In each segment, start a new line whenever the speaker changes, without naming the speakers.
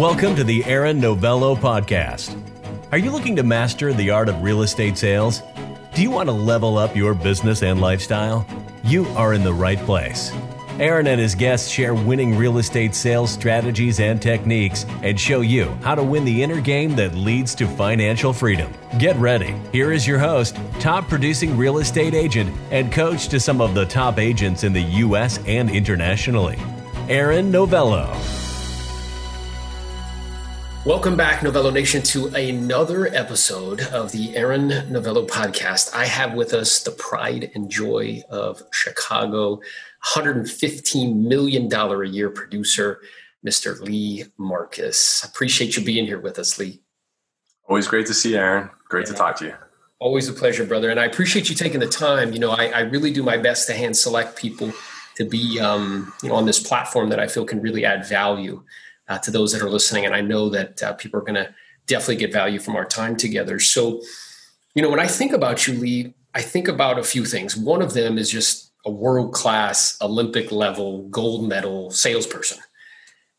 Welcome to the Aaron Novello Podcast. Are you looking to master the art of real estate sales? Do you want to level up your business and lifestyle? You are in the right place. Aaron and his guests share winning real estate sales strategies and techniques and show you how to win the inner game that leads to financial freedom. Get ready. Here is your host, top producing real estate agent and coach to some of the top agents in the U.S. and internationally, Aaron Novello.
Welcome back, Novello Nation, to another episode of the Aaron Novello podcast. I have with us the pride and joy of Chicago, $115 million a year producer, Mr. Leigh Marcus. Appreciate you being here with us, Leigh.
Always great to see you, Aaron. Great yeah. to talk to you.
Always a pleasure, brother. And I appreciate you taking the time. You know, I, I really do my best to hand select people to be um, you know, on this platform that I feel can really add value uh, to those that are listening. And I know that uh, people are going to definitely get value from our time together. So, you know, when I think about you, Leigh, I think about a few things. One of them is just a world class, Olympic level, gold medal salesperson.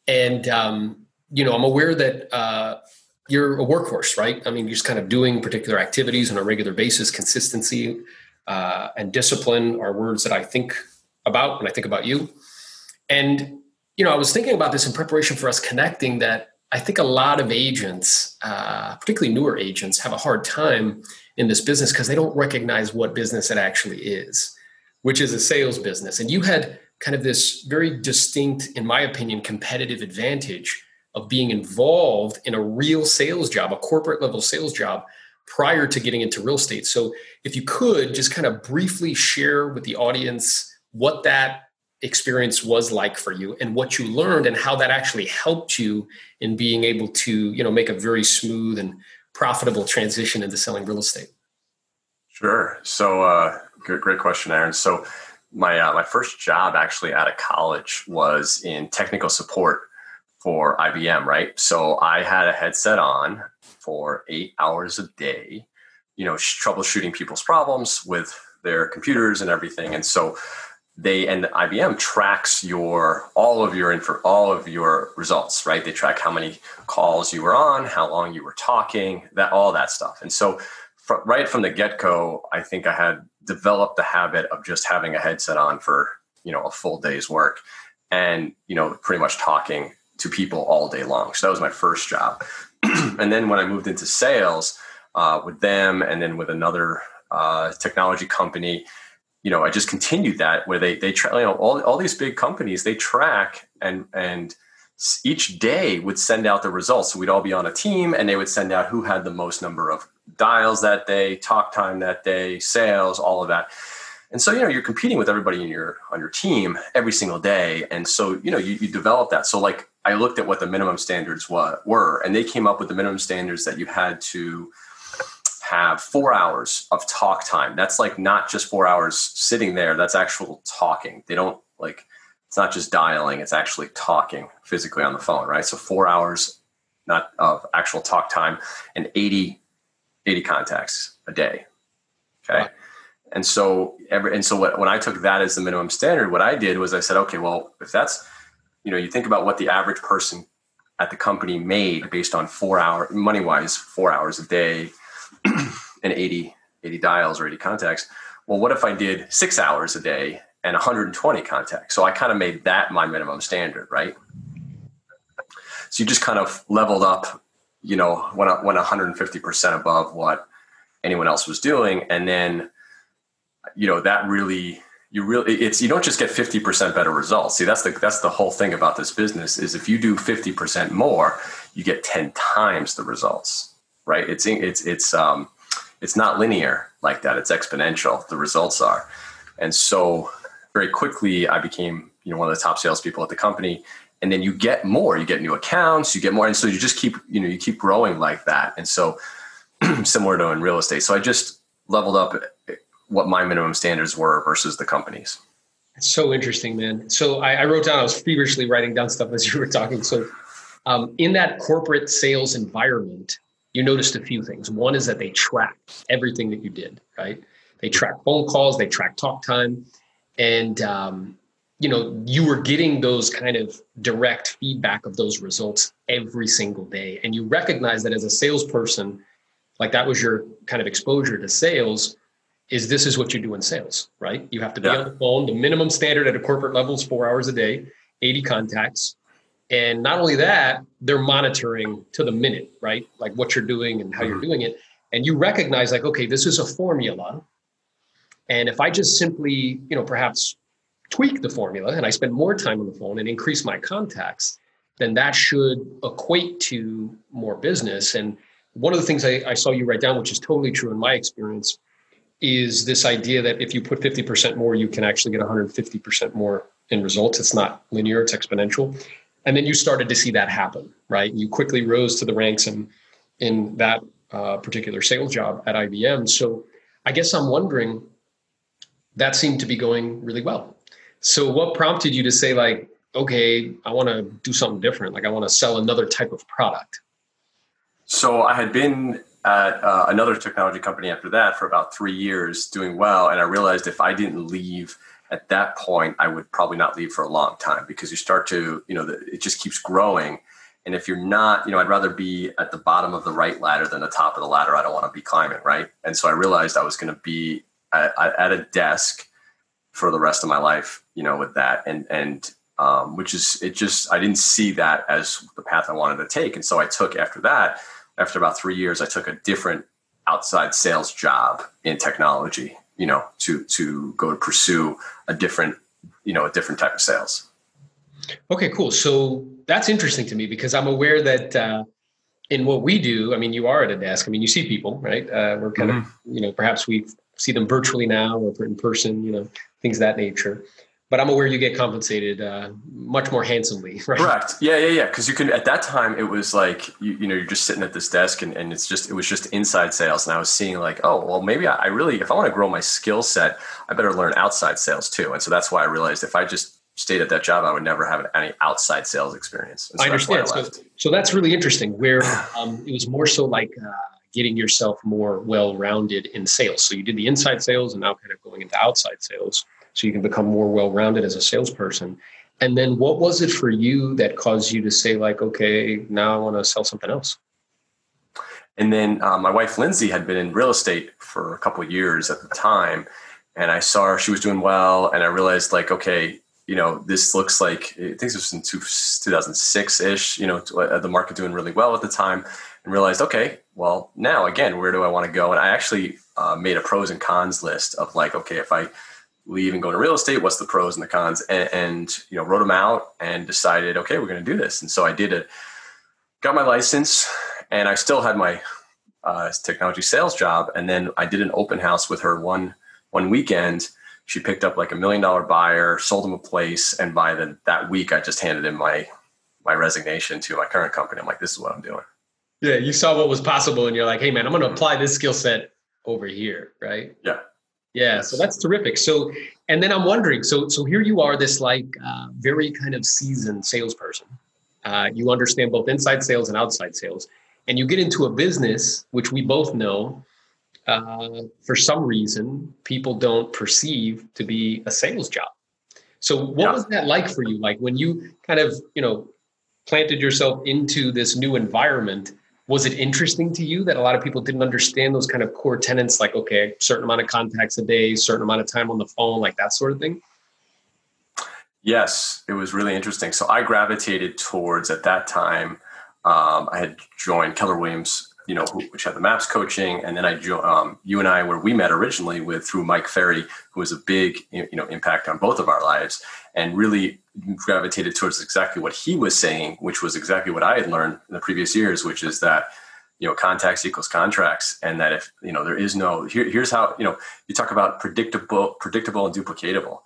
And, um, you know, I'm aware that uh, you're a workhorse, right? I mean, you're just kind of doing particular activities on a regular basis. Consistency uh, and discipline are words that I think about when I think about you. And you know, I was thinking about this in preparation for us connecting that I think a lot of agents, uh, particularly newer agents, have a hard time in this business because they don't recognize what business it actually is, which is a sales business. And you had kind of this very distinct, in my opinion, competitive advantage of being involved in a real sales job, a corporate level sales job prior to getting into real estate. So if you could just kind of briefly share with the audience what that experience was like for you and what you learned and how that actually helped you in being able to you know make a very smooth and profitable transition into selling real estate?
Sure. So uh, great, great question aaron. So my uh, my first job actually out of college was in technical support for ibm right? So i had a headset on for eight hours a day you know troubleshooting people's problems with their computers and everything. And so they and IBM tracks your all of your info, all of your results, right? They track how many calls you were on, how long you were talking, that all that stuff. And so, right from the get go, I think I had developed the habit of just having a headset on for you know a full day's work, and you know pretty much talking to people all day long. So that was my first job. and then when I moved into sales uh, with them, and then with another uh, technology company you know, I just continued that where they they tra- you know all all these big companies they track and and each day would send out the results. So we'd all be on a team and they would send out who had the most number of dials that day, talk time that day, sales, all of that. And so, you know, you're competing with everybody in your on your team every single day. And so, you know, you, you develop that. So like I looked at what the minimum standards were, were and they came up with the minimum standards that you had to have four hours of talk time. That's like not just four hours sitting there, that's actual talking. They don't like, it's not just dialing, it's actually talking physically on the phone, right? So four hours not of actual talk time and 80, 80 contacts a day. Okay. And so every, and so what, when I took that as the minimum standard, what I did was I said, okay, well, if that's, you know, you think about what the average person at the company made based on four hour money wise, four hours a day, and 80, 80 dials or 80 contacts. Well, what if I did six hours a day and 120 contacts? So I kind of made that my minimum standard, right? So you just kind of leveled up, you know, went, went 150% above what anyone else was doing. And then, you know, that really, you really, it's, you don't just get 50% better results. See, that's the, that's the whole thing about this business is if you do 50% more, you get 10 times the results right? It's it's it's um, it's not linear like that. It's exponential. The results are, and so very quickly I became you know one of the top salespeople at the company. And then you get more. You get new accounts. You get more, and so you just keep you know you keep growing like that. And so similar to in real estate. So I just leveled up what my minimum standards were versus the companies.
It's so interesting, man. So I, I, wrote down, I was feverishly writing down stuff as you were talking. So um, in that corporate sales environment, you noticed a few things. One is that they track everything that you did, right? They track phone calls, they track talk time, and um, you know you were getting those kind of direct feedback of those results every single day and you recognize that as a salesperson like that was your kind of exposure to sales is this is what you do in sales right you have to be yeah. on the phone the minimum standard at a corporate level is four hours a day 80 contacts and not only that they're monitoring to the minute right like what you're doing and how mm-hmm. you're doing it and you recognize like okay this is a formula and if i just simply you know perhaps tweak the formula and I spend more time on the phone and increase my contacts, then that should equate to more business. And one of the things I, I, saw you write down, which is totally true in my experience, is this idea that if you put 50% more, you can actually get 150% more in results. It's not linear, it's exponential. And then you started to see that happen, right? You quickly rose to the ranks in, in that uh, particular sales job at IBM. So I guess I'm wondering, that seemed to be going really well. So what prompted you to say like, okay, I want to do something different. Like I want to sell another type of product.
So I had been at uh, another technology company after that for about three years doing well. And I realized if I didn't leave at that point, I would probably not leave for a long time because you start to, you know, it just keeps growing. And if you're not, you know, I'd rather be at the bottom of the right ladder than the top of the ladder. I don't want to be climbing, right? And so I realized I was going to be at, at a desk for the rest of my life, you know, with that. And, and, um, which is, it just, I didn't see that as the path I wanted to take. And so I took after that, after about three years, I took a different outside sales job in technology, you know, to, to go to pursue a different, you know, a different type of sales.
Okay, cool. So that's interesting to me because I'm aware that, uh, in what we do, I mean, you are at a desk. I mean, you see people, right? Uh, we're kind mm-hmm. of, you know, perhaps we see them virtually now or in person, you know, things that nature. But I'm aware you get compensated uh, much more handsomely, right?
Correct. Yeah, yeah, yeah. Because you can at that time it was like you, you know you're just sitting at this desk and, and it's just it was just inside sales, and I was seeing like oh well maybe I, I really if I want to grow my skill set I better learn outside sales too, and so that's why I realized if I just stayed at that job I would never have any outside sales experience.
So I understand. I so, so, that's really interesting. Where um, it was more so like. Uh, getting yourself more well rounded in sales. So you did the inside sales and now kind of going into outside sales so you can become more well rounded as a salesperson. And then what was it for you that caused you to say, like, okay, now I want to sell something else?
And then uh, my wife Lindsay had been in real estate for a couple years at the time, and I saw her; she was doing well, and I realized, like, okay, you know, this looks like I think this was in 2006 ish. You know, uh, the market doing really well at the time, and realized, okay, well, now again, where do I want to go? And I actually uh, made a pros and cons list of like, okay, if I leave and go into real estate, what's the pros and the cons? And, and you know, wrote them out and decided, okay, we're going to do this. And so I did it, got my license, and I still had my uh, technology sales job. And then I did an open house with her one one weekend. She picked up like a million dollar buyer, sold him a place, and by the, that week, I just handed in my my resignation to my current company. I'm like, this is what I'm doing.
Yeah, you saw what was possible, and you're like, hey, man, I'm going to apply this skill set over here, right?
Yeah.
Yeah, so that's terrific. So, and then I'm wondering, so so here you are, this like uh, very kind of seasoned salesperson. Uh, you understand both inside sales and outside sales, and you get into a business which we both know, uh, for some reason, people don't perceive to be a sales job. So, what yeah. was that like for you? Like when you kind of you know planted yourself into this new environment was it interesting to you that a lot of people didn't understand those kind of core tenets like okay certain amount of contacts a day certain amount of time on the phone like that sort of thing?
Yes it was really interesting. So i gravitated towards at that time um, i had joined keller williams you know, which had the maps coaching, and then I, um, you and I, where we met originally with through Mike Ferry, who was a big, you know, impact on both of our lives, and really gravitated towards exactly what he was saying, which was exactly what I had learned in the previous years, which is that you know contacts equals contracts and that if you know there is no here, here's how you know you talk about predictable predictable and duplicatable.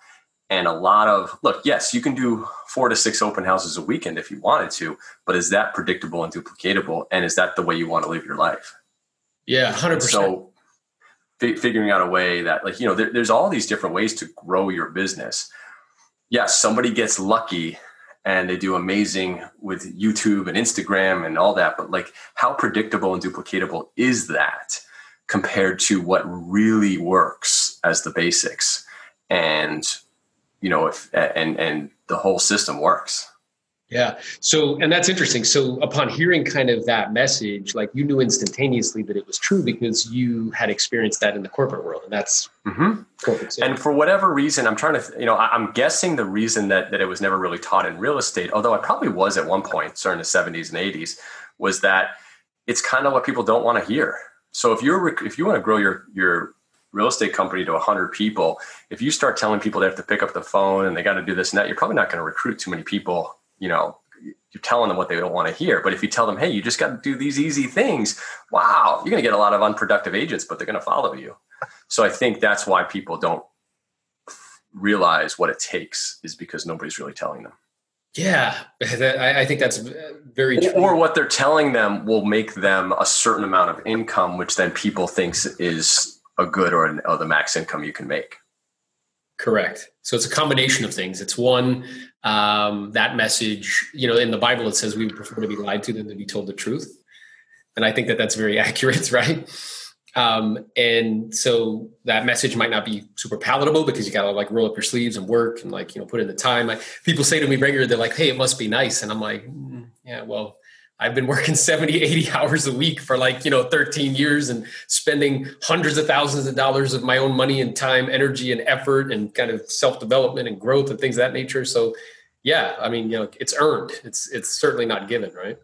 And a lot of look yes you can do four to six open houses a weekend if you wanted to but is that predictable and duplicatable? And is that the way you want to live your life?
Yeah 100%
so figuring out a way that like you know there, there's all these different ways to grow your business yes somebody gets lucky and they do amazing with youtube and instagram and all that but like how predictable and duplicatable is that compared to what really works as the basics and you know, if and and the whole system works.
Yeah. So, and that's interesting. So, upon hearing kind of that message, like you knew instantaneously that it was true because you had experienced that in the corporate world, and that's mm-hmm.
corporate. And for whatever reason, I'm trying to, you know, I'm guessing the reason that that it was never really taught in real estate, although it probably was at one point, starting the 70s and 80s, was that it's kind of what people don't want to hear. So, if you're if you want to grow your your real estate company to 100 people, if you start telling people they have to pick up the phone and they got to do this and that, you're probably not going to recruit too many people you know you're telling them what they don't want to hear but if you tell them hey you just got to do these easy things wow you're going to get a lot of unproductive agents but they're going to follow you. So i think that's why people don't realize what it takes is because nobody's really telling them.
Yeah i think that's very true.
or what they're telling them will make them a certain amount of income which then people thinks is a good or, an, or the max income you can make
correct so it's a combination of things it's one um, that message, you know, in the Bible it says we would prefer to be lied to than to be told the truth, and I think that that's very accurate, right? Um, and so that message might not be super palatable because you got to like roll up your sleeves and work and like you know put in the time. I, people say to me regularly, they're like, "Hey, it must be nice," and I'm like, mm, "Yeah, well." I've been working 70, 80 hours a week for like, you know, 13 years and spending hundreds of thousands of dollars of my own money and time, energy and effort and kind of self-development and growth and things of that nature. So yeah, I mean, you know, it's earned. It's it's certainly not given, right?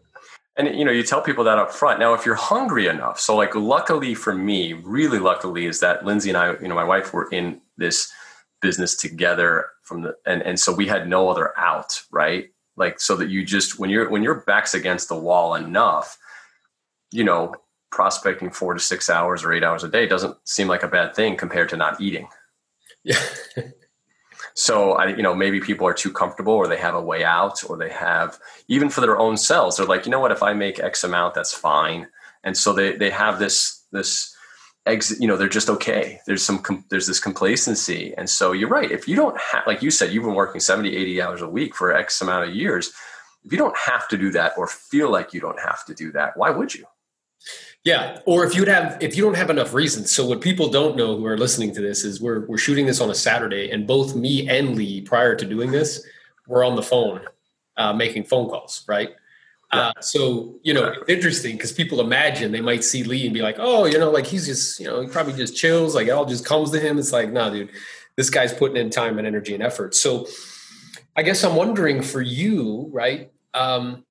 And you know, you tell people that up front. Now, if you're hungry enough, so like, luckily for me, really luckily, is that Lindsay and I, you know, my wife, were in this business together from the, and and so we had no other out, right? Like, so that you just when you're when your back's against the wall enough, you know, prospecting four to six hours or eight hours a day doesn't seem like a bad thing compared to not eating.
Yeah.
So I, you know, maybe people are too comfortable or they have a way out or they have even for their own selves, they're like, you know what, if I make X amount, that's fine. And so they, they have this, this exit, you know, they're just okay. There's some, com- there's this complacency. And so you're right. If you don't have, like you said, you've been working 70, 80 hours a week for X amount of years. If you don't have to do that or feel like you don't have to do that, why would you?
Yeah, or if you'd have if you don't have enough reasons. So what people don't know who are listening to this is we're we're shooting this on a Saturday, and both me and Leigh, prior to doing this, were on the phone uh, making phone calls, right? Uh, so you know, it's interesting because people imagine they might see Leigh and be like, "Oh, you know, like he's just you know he probably just chills, like it all just comes to him." It's like, no, dude, this guy's putting in time and energy and effort. So, I guess I'm wondering for you, right? Um,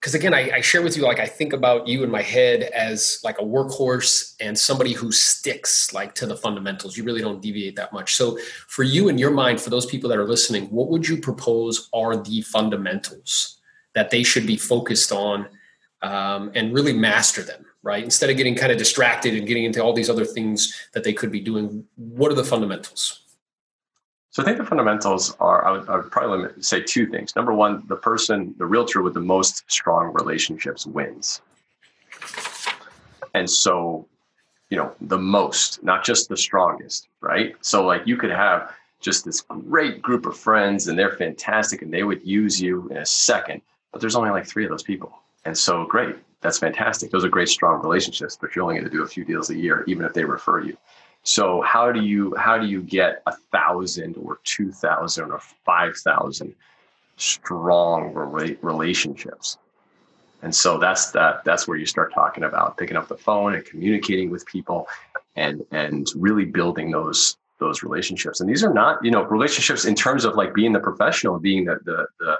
because again I, I, share with you like i think about you in my head as like a workhorse and somebody who sticks like to the fundamentals you really don't deviate that much so for you in your mind for those people that are listening what would you propose are the fundamentals that they should be focused on um, and really master them right instead of getting kind of distracted and getting into all these other things that they could be doing what are the fundamentals
so I think the fundamentals are, I would, I would probably say two things. Number one, the person, the realtor with the most strong relationships wins. And so, you know, the most, not just the strongest, right? So, like, you could have just this great group of friends and they're fantastic and they would use you in a second, but there's only like three of those people. And so, great, that's fantastic. Those are great, strong relationships, but you're only going to do a few deals a year, even if they refer you. So how do you how do you get a thousand or two thousand or five thousand strong relationships? And so that's that that's where you start talking about picking up the phone and communicating with people and and really building those those relationships. And these are not, you know, relationships in terms of like being the professional, being the the, the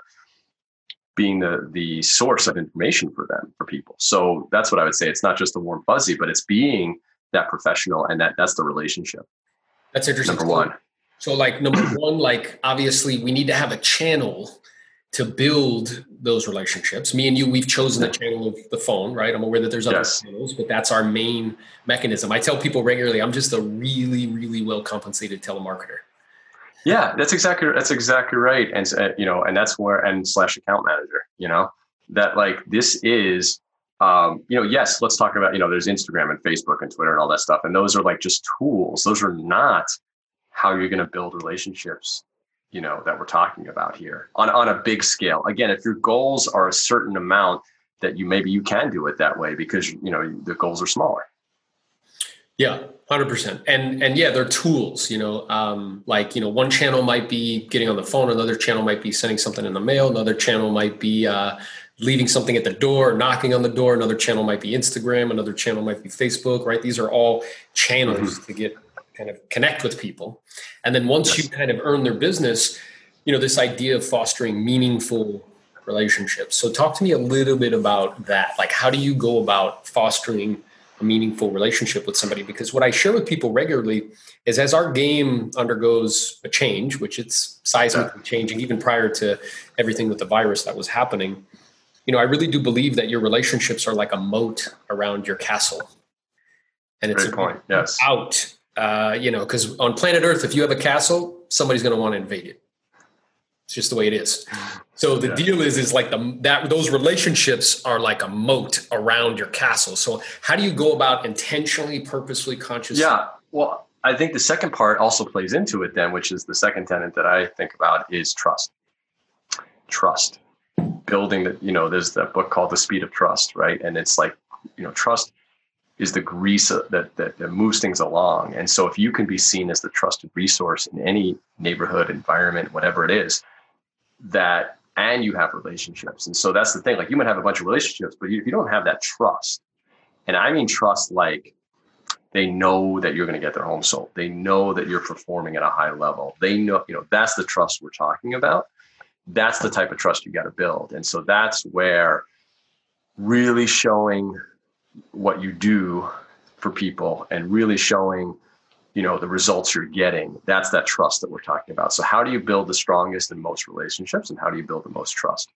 being the the source of information for them for people. So that's what I would say. It's not just the warm fuzzy, but it's being that professional and that that's the relationship.
That's interesting.
Number one.
So like number one like obviously we need to have a channel to build those relationships. Me and you we've chosen the channel of the phone right? I'm aware that there's other yes. channels but that's our main mechanism. I tell people regularly i'm just a really really well compensated telemarketer
yeah that's exactly that's exactly right and uh, you know and that's where and slash account manager you know that like this is um, you know, yes, let's talk about, you know, there's Instagram and Facebook and Twitter and all that stuff. And those are like just tools. Those are not how you're going to build relationships, you know, that we're talking about here on, on a big scale. Again, if your goals are a certain amount that you maybe you can do it that way because, you know, the goals are smaller.
Yeah, hundred percent. And and yeah, they're tools. You know, um, like you know, one channel might be getting on the phone, another channel might be sending something in the mail, another channel might be uh, leaving something at the door, knocking on the door. Another channel might be Instagram, another channel might be Facebook. Right? These are all channels mm-hmm. to get kind of connect with people. And then once yes. you kind of earn their business, you know, this idea of fostering meaningful relationships. So talk to me a little bit about that. Like, how do you go about fostering a meaningful relationship with somebody because what i share with people regularly is as our game undergoes a change which it's seismically changing even prior to everything with the virus that was happening you know i really do believe that your relationships are like a moat around your castle.
And it's Great point. Yes.
out uh, you know because on planet earth if you have a castle somebody's going to want to invade it it's just the way it is. So the yeah. deal is, is like the that those relationships are like a moat around your castle. So how do you go about intentionally, purposely, consciously?
Yeah. Well, I think the second part also plays into it then, which is the second tenet that I think about is trust. Trust. Building that, you know, there's that book called The Speed of Trust, right? And it's like, you know, trust is the grease that, that, that moves things along. And so if you can be seen as the trusted resource in any neighborhood, environment, whatever it is, that and you have relationships. And so that's the thing like you might have a bunch of relationships but if you don't have that trust. And i mean trust like they know that you're going to get their home sold. They know that you're performing at a high level. They know you know that's the trust we're talking about. That's the type of trust you got to build. And so that's where really showing what you do for people and really showing you know the results you're getting that's that trust that we're talking about. So how do you build the strongest and most relationships and how do you build the most trust?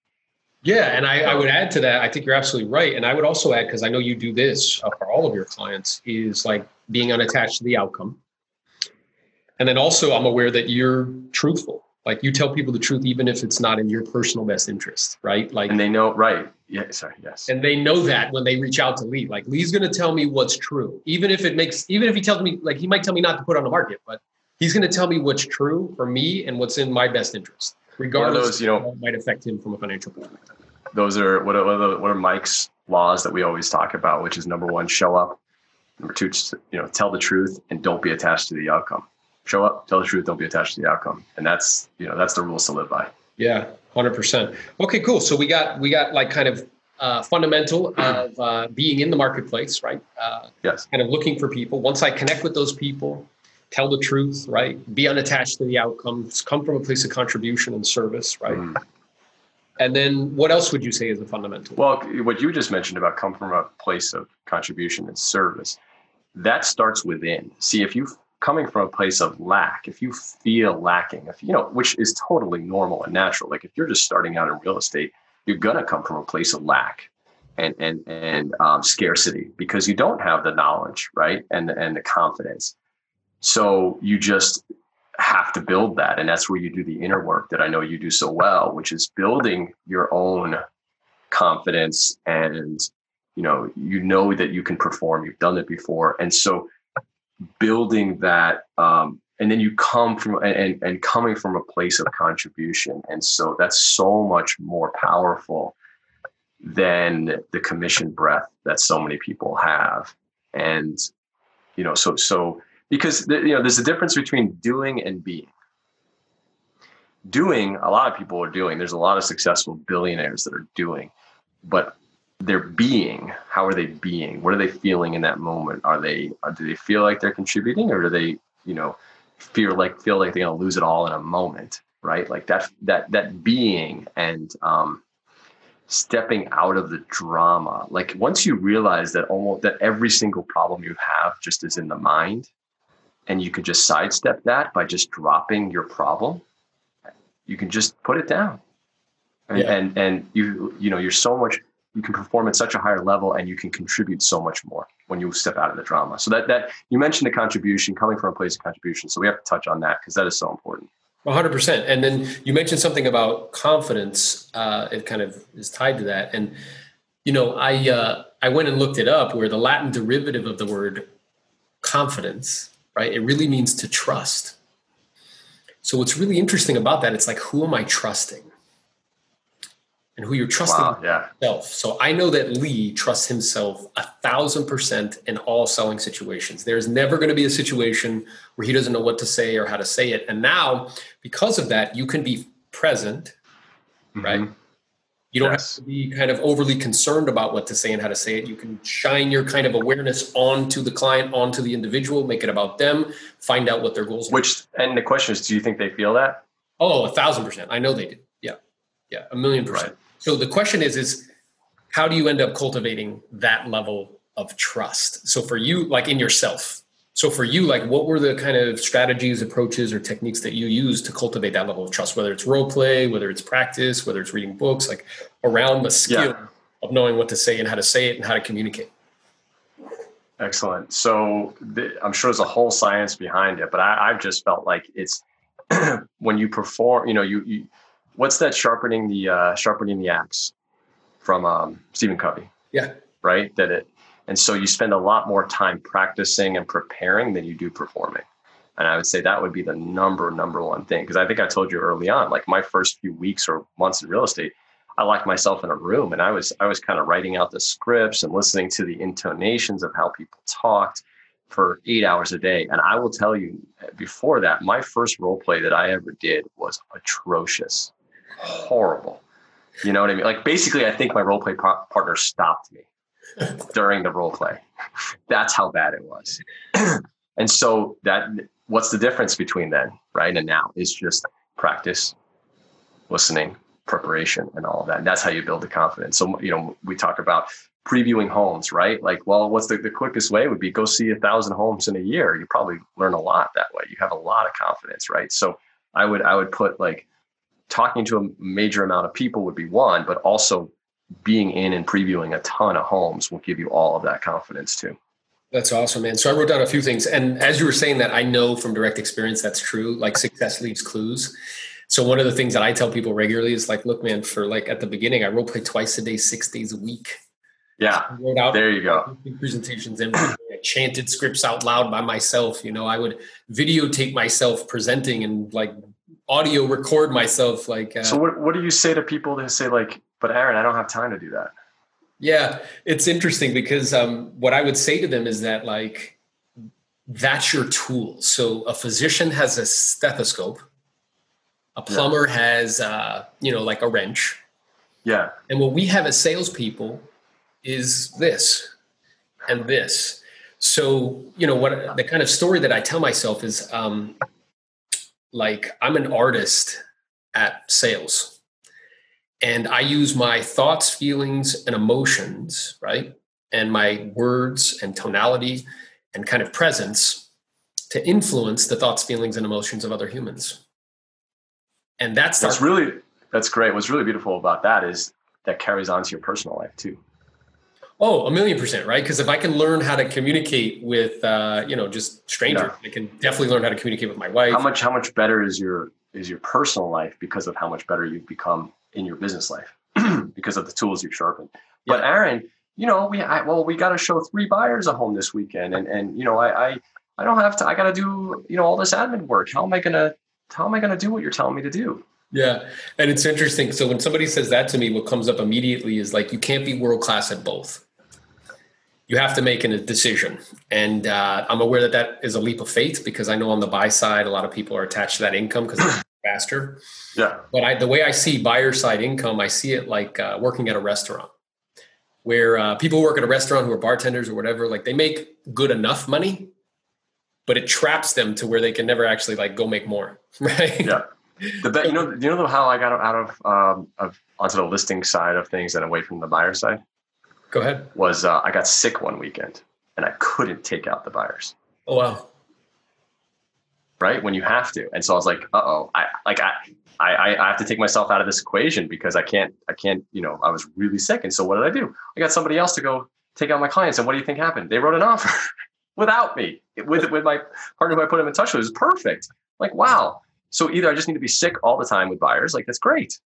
Yeah and I, I would add to that i think you're absolutely right. And i would also add because i know you do this for all of your clients is like being unattached to the outcome. And then also i'm aware that you're truthful like you tell people the truth even if it's not in your personal best interest right? Like
and they know right. Yeah sorry yes.
And they know that when they reach out to leigh. Like leigh's going to tell me what's true. Even if it makes even if he tells me like he might tell me not to put on the market but he's going to tell me what's true for me and what's in my best interest regardless those, you know what might affect him from a financial perspective
those are what are, what are mike's laws that we always talk about which is number one show up. Number two you know tell the truth and don't be attached to the outcome show up, tell the truth, don't be attached to the outcome. And that's, you know, that's the rules to live by.
Yeah, 100%. Okay, cool. So we got, we got like kind of uh, fundamental of uh, being in the marketplace, right? Uh,
yes.
Kind of looking for people. Once I connect with those people, tell the truth, right? Be unattached to the outcomes, come from a place of contribution and service, right? Mm. And then what else would you say is a fundamental?
Well, what you just mentioned about come from a place of contribution and service, that starts within. See, if you coming from a place of lack, if you feel lacking, if you know, which is totally normal and natural. Like if you're just starting out in real estate, you're gonna come from a place of lack and and and um, scarcity because you don't have the knowledge, right, and and the confidence. So you just have to build that, and that's where you do the inner work that I know you do so well, which is building your own confidence and you know you know that you can perform you've done it before and so building that um, and then you come from and, and coming from a place of contribution. And so that's so much more powerful than the commission breath that so many people have. And you know so so because you know there's a difference between doing and being. Doing a lot of people are doing. There's a lot of successful billionaires that are doing. But their being. How are they being? What are they feeling in that moment? Are they are, do they feel like they're contributing or do they you know feel like feel like they're going to lose it all in a moment right? Like that that that being and um stepping out of the drama. Like once you realize that almost that every single problem you have just is in the mind and you can just sidestep that by just dropping your problem you can just put it down. And yeah. and, and you you know you're so much you can perform at such a higher level and you can contribute so much more when you step out of the drama. So that that you mentioned the contribution coming from a place of contribution. So we have to touch on that because that is so important.
100%. And then you mentioned something about confidence. Uh, it kind of is tied to that. And, you know, I, uh, I went and looked it up where the Latin derivative of the word confidence, right? It really means to trust. So what's really interesting about that, it's like, who am I trusting? And who you're trusting
wow, yeah.
yourself. So I know that Leigh trusts himself a thousand percent in all selling situations. There's never going to be a situation where he doesn't know what to say or how to say it. And now, because of that, you can be present, mm-hmm. right? You don't yes. have to be kind of overly concerned about what to say and how to say it. You can shine your kind of awareness onto the client, onto the individual, make it about them, find out what their goals
are. Which, and the question is, do you think they feel that?
Oh, a thousand percent. I know they do. Yeah. A million percent. Right. So the question is, is how do you end up cultivating that level of trust? So for you, like in yourself, so for you, like what were the kind of strategies, approaches, or techniques that you use to cultivate that level of trust, whether it's role play, whether it's practice, whether it's reading books, like around the skill yeah. of knowing what to say and how to say it and how to communicate?
Excellent. So the, I'm sure there's a whole science behind it, but I, have just felt like it's when you perform, you know, you, you what's that sharpening the uh, sharpening the axe from um, Stephen Covey?
Yeah.
Right. That it and so you spend a lot more time practicing and preparing than you do performing. And I would say that would be the number, number one thing. Because I think I told you early on, like my first few weeks or months in real estate, I locked myself in a room and I was I was kind of writing out the scripts and listening to the intonations of how people talked for eight hours a day. And I will tell you, before that, my first role play that I ever did was atrocious, horrible. You know what I mean? Like basically, I think my role play partner stopped me during the role play. That's how bad it was. and so that what's the difference between then, right? And now is just practice, listening, preparation, and all of that. And that's how you build the confidence. So, you know, we talk about previewing homes, right? Like, well, what's the, the quickest way would be go see a thousand homes in a year. You probably learn a lot that way. You have a lot of confidence, right? So I would I would put like talking to a major amount of people would be one, but also being in and previewing a ton of homes will give you all of that confidence too.
That's awesome, man. So I wrote down a few things. And as you were saying that, I know from direct experience that's true. Like success leaves clues. So one of the things that I tell people regularly is like, look, man, for like at the beginning, I role play twice a day, six days a week.
Yeah. I wrote out there you go.
Presentations and I chanted scripts out loud by myself. You know, I would videotape myself presenting and like audio record myself. Like,
uh, so what, what do you say to people that say like, but Aaron, I don't have time to do that.
Yeah, it's interesting because um, what I would say to them is that like that's your tool. So a physician has a stethoscope, a plumber yeah. has uh, you know like a wrench.
Yeah.
And what we have as salespeople is this and this. So you know what the kind of story that I tell myself is um, like I'm an artist at sales and I use my thoughts, feelings, and emotions, right? And my words and tonality and kind of presence to influence the thoughts, feelings, and emotions of other humans. And that's
that's our- really that's great. What's really beautiful about that is that carries on to your personal life too.
Oh, a million percent, right? Because if I can learn how to communicate with, uh, you know, just strangers, yeah. I can definitely learn how to communicate with my wife.
How much, how much better is your is your personal life because of how much better you've become in your business life because of the tools you've sharpened. Yeah. But Aaron, you know, we I, well, we got to show three buyers a home this weekend, and and you know, I I, I don't have to. I got to do you know all this admin work. How am I gonna How am I gonna do what you're telling me to do?
Yeah, and it's interesting. So when somebody says that to me, what comes up immediately is like you can't be world class at both. You have to make a decision, and uh, I'm aware that that is a leap of faith because I know on the buy side, a lot of people are attached to that income because it's faster.
Yeah.
But I, the way I see buyer side income, I see it like uh, working at a restaurant where uh, people work at a restaurant who are bartenders or whatever, like they make good enough money, but it traps them to where they can never actually like go make more. Right.
Yeah. The bet, you know, you know how I got out of, um, of onto the listing side of things and away from the buyer side?
Go ahead.
Was uh, I got sick one weekend and I couldn't take out the buyers.
Oh, wow
right? When you have to. And so I was like, uh oh, I like I, I I have to take myself out of this equation because I can't I can't you know I was really sick. And so what did I do? I got somebody else to go take out my clients. And what do you think happened? They wrote an offer without me with with my partner who I put them in touch with. It was perfect. Like wow. So either I just need to be sick all the time with buyers, like that's great.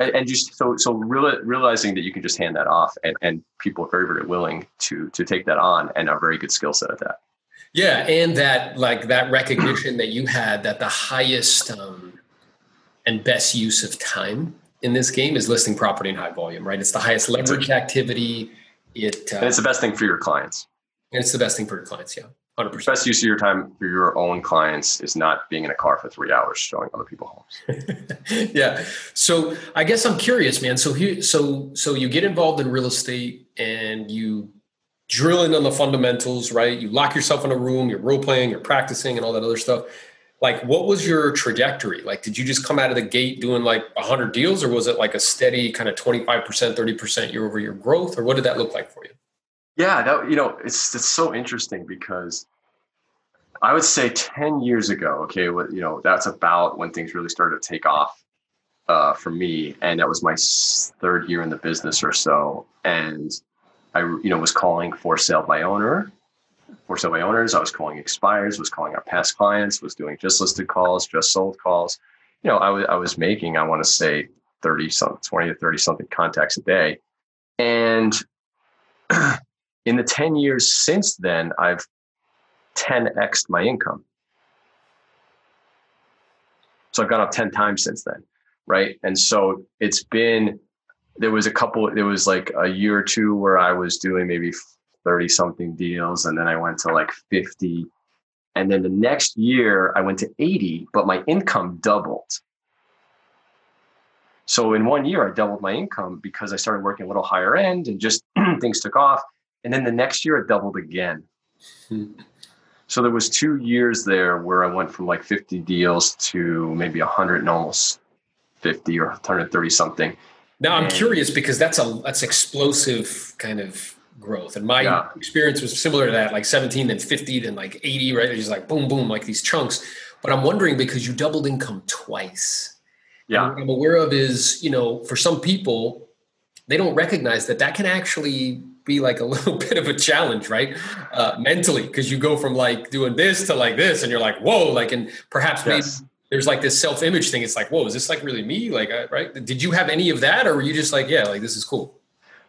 And, and just so so real, realizing that you can just hand that off, and, and people are very very willing to to take that on, and a very good skill set at that.
Yeah, and that like that recognition that you had that the highest um, and best use of time in this game is listing property in high volume, right? It's the highest leverage activity. It
uh, and it's the best thing for your clients.
And it's the best thing for your clients, yeah. 100%.
Best use of your time for your own clients is not being in a car for three hours showing other people homes.
yeah. So I guess I'm curious, man. So here, so so you get involved in real estate and you drill in on the fundamentals, right? You lock yourself in a room, you're role playing, you're practicing, and all that other stuff. Like, what was your trajectory? Like, did you just come out of the gate doing like 100 deals, or was it like a steady kind of 25%, 30% year over year growth, or what did that look like for you?
Yeah, that you know, it's it's so interesting because I would say 10 years ago, okay, you know, that's about when things really started to take off uh, for me. And that was my third year in the business or so. And I, you know, was calling for sale by owner, for sale by owners. I was calling expires, was calling our past clients, was doing just listed calls, just sold calls. You know, I was I was making, I want to say 30 something, 20 to 30 something contacts a day. And in the 10 years since then, I've 10x my income. So I've gone up 10 times since then. Right. And so it's been, there was a couple, there was like a year or two where I was doing maybe 30 something deals. And then I went to like 50. And then the next year I went to 80, but my income doubled. So in one year, I doubled my income because I started working a little higher end and just things took off. And then the next year it doubled again. Hmm. so there was two years there where I went from like 50 deals to maybe 100 and almost 50 or 130 something.
Now I'm and, curious because that's a that's explosive kind of growth. And my yeah. experience was similar to that, like 17, then 50, then like 80, right? It's just like boom, boom, like these chunks. But I'm wondering because you doubled income twice.
Yeah.
what I'm aware of is, you know, for some people, they don't recognize that that can actually be like a little bit of a challenge, right? Uh, mentally, because you go from like doing this to like this, and you're like, whoa, like, and perhaps yes. maybe there's like this self image thing. It's like, whoa, is this like really me? Like, uh, right? Did you have any of that, or were you just like, yeah, like this is cool?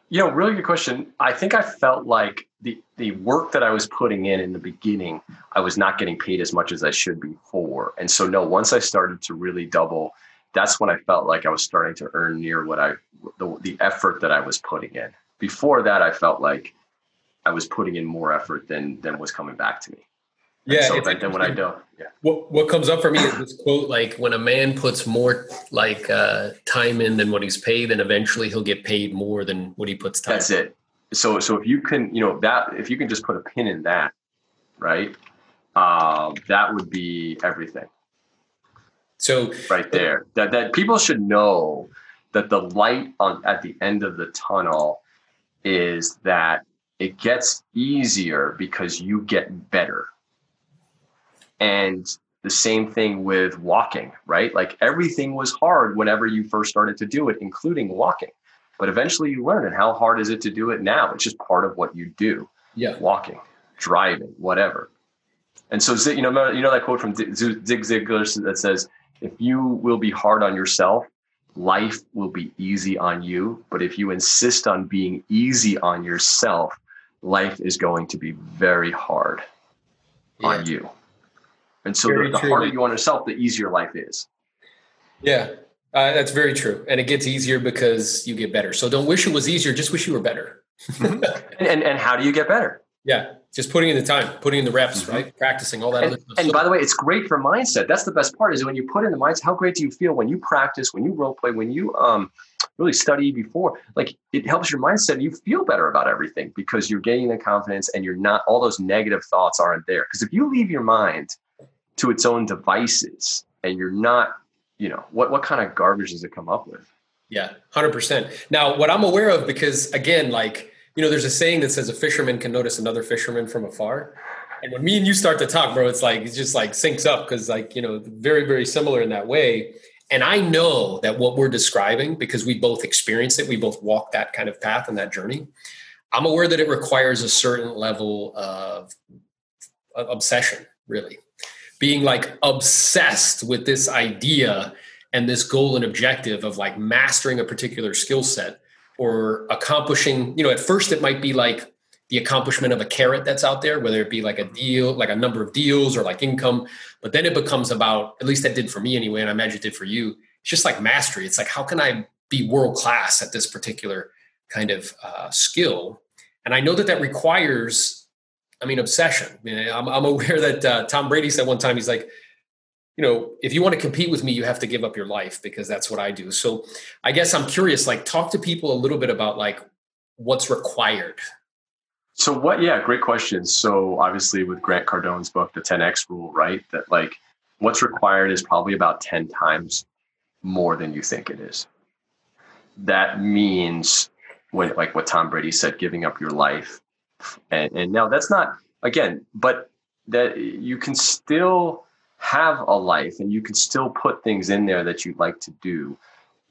You know, really good question. I think I felt like the the work that I was putting in in the beginning, I was not getting paid as much as I should be for. And so, no, once I started to really double, that's when I felt like I was starting to earn near what I the, the effort that I was putting in before that, I felt like I was putting in more effort than than was coming back to me.
Yeah.
so then when I don't, yeah.
What what comes up for me is this quote like when a man puts more like uh, time in than what he's paid, then eventually he'll get paid more than what he puts time.
That's in. it. So so if you can, you know, that if you can just put a pin in that, right? Um, that would be everything.
So
right there, that that people should know that the light on at the end of the tunnel is that it gets easier because you get better. And the same thing with walking, right? Like everything was hard whenever you first started to do it, including walking. But eventually you learn. And how hard is it to do it now? It's just part of what you do.
Yeah.
Walking, driving, whatever. And so, you know, you know that quote from Zig Ziglar that says, if you will be hard on yourself, life will be easy on you. But if you insist on being easy on yourself, life is going to be very hard yeah. on you. And so the, the harder you on yourself, the easier life is.
Yeah, uh, that's very true. And it gets easier because you get better. So don't wish it was easier, just wish you were better.
and, and, and how do you get better?
Yeah, just putting in the time, putting in the reps, mm-hmm. right? Practicing all that.
And, and by the way, it's great for mindset. That's the best part is when you put in the mindset. How great do you feel when you practice, when you role play, when you um, really study before? Like it helps your mindset. You feel better about everything because you're gaining the confidence, and you're not all those negative thoughts aren't there. Because if you leave your mind to its own devices, and you're not, you know, what what kind of garbage does it come up with?
Yeah, hundred percent. Now, what I'm aware of, because again, like you know, there's a saying that says a fisherman can notice another fisherman from afar. And when me and you start to talk, bro, it's like it just like syncs up because like, you know, very, very similar in that way. And I know that what we're describing, because we both experienced it, we both walked that kind of path and that journey. I'm aware that it requires a certain level of obsession, really. Being like obsessed with this idea and this goal and objective of like mastering a particular skill set or accomplishing, you know, at first it might be like the accomplishment of a carrot that's out there, whether it be like a deal, like a number of deals or like income. But then it becomes about, at least that did for me anyway, and I imagine it did for you. It's just like mastery. It's like, how can I be world class at this particular kind of uh, skill. And I know that that requires, I mean, obsession. I mean, I'm, I'm aware that uh, Tom Brady said one time, he's like, you know, if you want to compete with me, you have to give up your life because that's what I do. So I guess I'm curious, like, talk to people a little bit about like what's required.
So what? Yeah, great question. So obviously, with Grant Cardone's book, the 10x rule, right? That like what's required is probably about 10 times more than you think it is. That means when, like what Tom Brady said, giving up your life. And, and now that's not again, but that you can still have a life and you can still put things in there that you'd like to do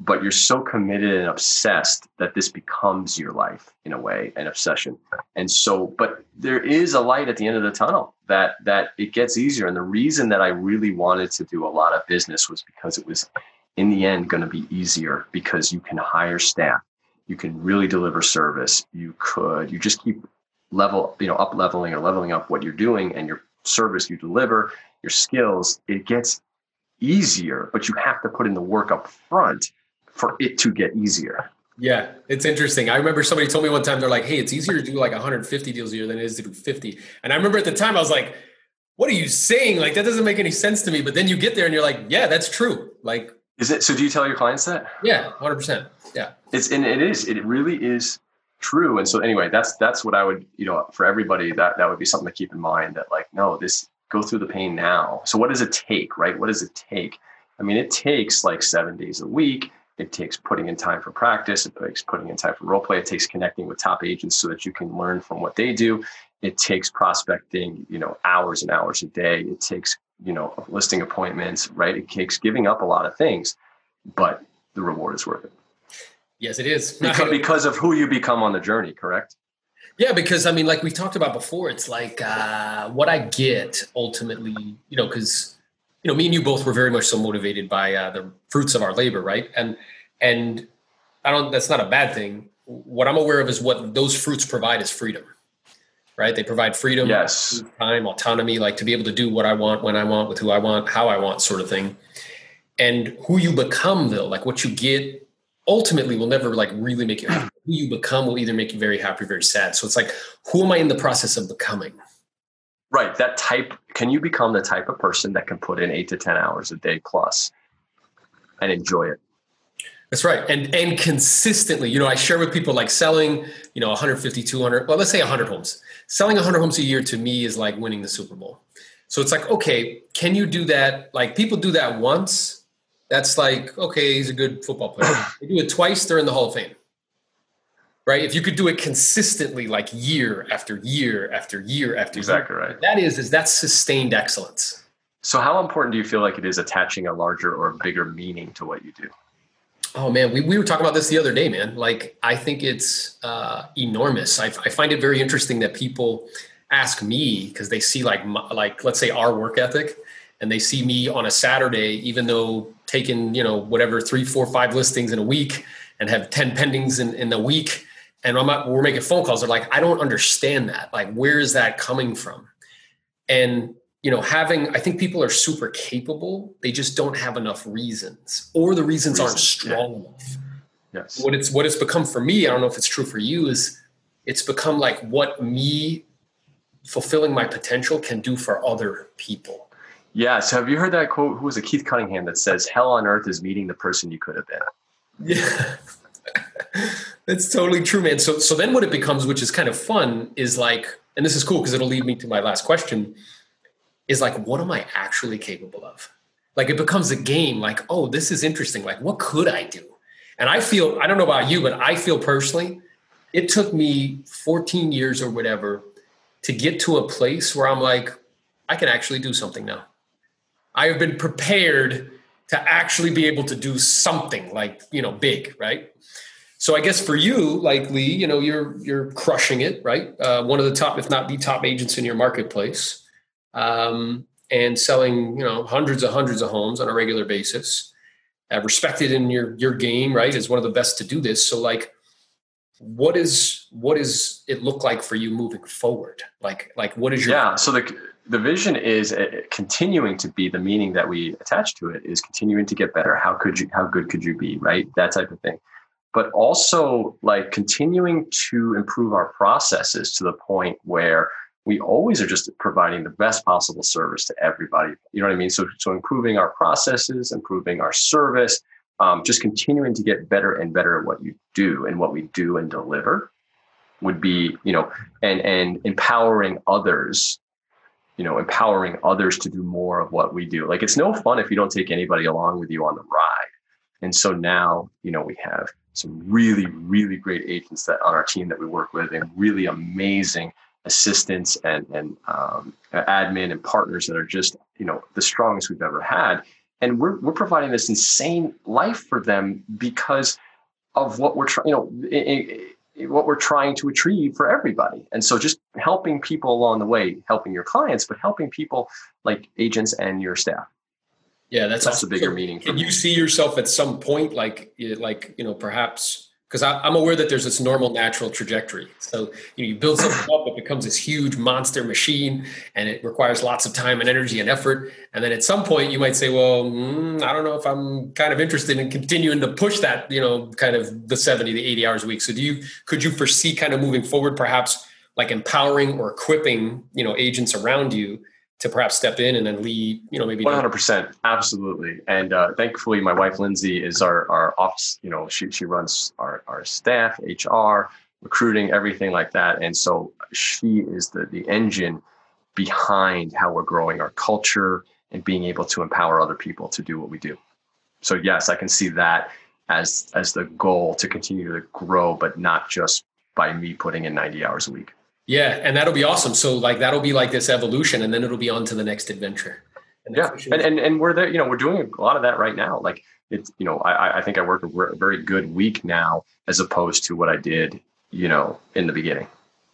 but you're so committed and obsessed that this becomes your life in a way an obsession. And so but there is a light at the end of the tunnel that that it gets easier. And the reason that i really wanted to do a lot of business was because it was in the end going to be easier because you can hire staff you can really deliver service you could you just keep level you know up leveling or leveling up what you're doing and your service you deliver your skills it gets easier but you have to put in the work up front for it to get easier.
Yeah, it's interesting. I remember somebody told me one time they're like, "Hey, it's easier to do like 150 deals a year than it is to do 50." And I remember at the time I was like, "What are you saying? Like that doesn't make any sense to me." But then you get there and you're like, "Yeah, that's true." Like,
is it? So do you tell your clients that?
Yeah, 100. percent Yeah,
it's and it is. It really is true. And so anyway, that's that's what I would you know for everybody that that would be something to keep in mind. That like, no, this go through the pain now. So what does it take? Right? What does it take? I mean, it takes like seven days a week it takes putting in time for practice. It takes putting in time for role play. It takes connecting with top agents so that you can learn from what they do. It takes prospecting, you know, hours and hours a day. It takes, you know, listing appointments, right? It takes giving up a lot of things, but the reward is worth it.
Yes, it is.
Because, because of who you become on the journey, correct?
Yeah, because I mean, like we talked about before, it's like uh, what I get ultimately, you know, because you know, me and you both were very much so motivated by uh, the fruits of our labor, right? And and I don't. That's not a bad thing. What I'm aware of is what those fruits provide is freedom, right? They provide freedom,
yes,
time, autonomy, like to be able to do what I want, when I want, with who I want, how I want, sort of thing. And who you become, though, like what you get, ultimately will never like really make you happy. who you become will either make you very happy or very sad. So it's like, who am I in the process of becoming?
Right. That type, can you become the type of person that can put in eight to 10 hours a day plus and enjoy it?
That's right. And and consistently, you know, I share with people like selling, you know, 150, 200, well, let's say 100 homes. Selling 100 homes a year to me is like winning the Super Bowl. So it's like, okay, can you do that? Like people do that once. That's like, okay, he's a good football player. they do it twice, they're in the Hall of Fame right? If you could do it consistently, like year after year after year after
exactly
year,
right.
That is, is that's sustained excellence.
So, how important do you feel like it is attaching a larger or bigger meaning to what you do?
Oh man, we, we were talking about this the other day, man. Like, I think it's uh, enormous. I, I find it very interesting that people ask me because they see like like let's say our work ethic, and they see me on a Saturday, even though taking you know whatever three, four, five listings in a week and have ten pendings in, in a week and I'm not, we're making phone calls. They're like, I don't understand that. Like, where is that coming from? And you know, having I think people are super capable. They just don't have enough reasons, or the reasons, reasons aren't strong yeah. enough.
Yes.
What it's what it's become for me. I don't know if it's true for you. Is it's become like what me fulfilling my potential can do for other people.
Yeah. So have you heard that quote? Who was it? Keith Cunningham that says, "Hell on earth is meeting the person you could have been."
Yeah. That's totally true, man. So so then what it becomes, which is kind of fun, is like, and this is cool because it'll lead me to my last question, is like, what am I actually capable of? Like it becomes a game, like, oh, this is interesting. Like, what could I do? And I feel, I don't know about you, but I feel personally, it took me 14 years or whatever to get to a place where I'm like, I can actually do something now. I have been prepared to actually be able to do something like, you know, big, right? So I guess for you, like Leigh, you know, you're you're crushing it, right? Uh, one of the top, if not the top agents in your marketplace, um, and selling, you know, hundreds of hundreds of homes on a regular basis. Uh, respected in your your game, right? Is one of the best to do this. So like, what is what is it look like for you moving forward? Like like what is your
yeah? So the the vision is uh, continuing to be the meaning that we attach to it is continuing to get better. How could you? How good could you be? Right, that type of thing. But also like continuing to improve our processes to the point where we always are just providing the best possible service to everybody. You know what I mean? So, so improving our processes, improving our service, um, just continuing to get better and better at what you do and what we do and deliver would be, you know, and and empowering others you know, empowering others to do more of what we do. Like it's no fun if you don't take anybody along with you on the ride. And so now, you know, we have some really, really great agents that on our team that we work with and really amazing assistants and, and um, admin and partners that are just, you know, the strongest we've ever had. And we're, we're providing this insane life for them because of what we're trying, you know, it, what we're trying to achieve for everybody. And so just helping people along the way, helping your clients, but helping people like agents and your staff.
Yeah, that's,
that's awesome. the bigger so meaning.
Can me. you see yourself at some point, like, like you know, perhaps because I'm aware that there's this normal natural trajectory. So you, know, you build something up, it becomes this huge monster machine, and it requires lots of time and energy and effort. And then at some point, you might say, "Well, mm, I don't know if I'm kind of interested in continuing to push that, you know, kind of the 70 to 80 hours a week." So do you could you foresee kind of moving forward, perhaps like empowering or equipping, you know, agents around you to perhaps step in and then lead, you know, maybe
100%. Absolutely. And uh, thankfully, my wife, Lindsay, is our, our office, you know, she, she runs our, our staff, HR, recruiting, everything like that. And so she is the, the engine behind how we're growing our culture and being able to empower other people to do what we do. So yes, I can see that as as the goal to continue to grow, but not just by me putting in 90 hours a week.
Yeah, and that'll be awesome. So like that'll be like this evolution, and then it'll be on to the next adventure.
And yeah, and, and and we're there. You know, we're doing a lot of that right now. Like it's you know, I I think I work a very good week now as opposed to what I did you know in the beginning.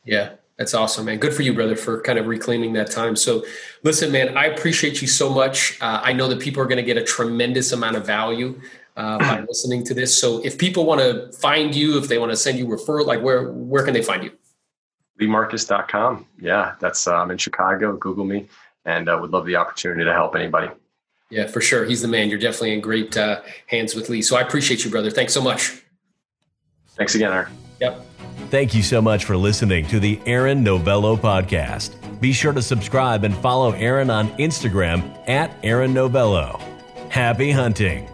Yeah, that's awesome, man. Good for you, brother, for kind of reclaiming that time. So, listen, man, I appreciate you so much. Uh, I know that people are going to get a tremendous amount of value uh, by listening to this. So, if people want to find you, if they want to send you referral, like where where can they find you?
leighmarcus.com. Yeah, that's uh, I'm in Chicago. Google me, and uh, would love the opportunity to help anybody.
Yeah, for sure. He's the man. You're definitely in great uh, hands with Leigh. So I appreciate you, brother. Thanks so much.
Thanks again, Aaron.
Yep.
Thank you so much for listening to the Aaron Novello podcast. Be sure to subscribe and follow Aaron on Instagram at Aaron Novello. Happy hunting.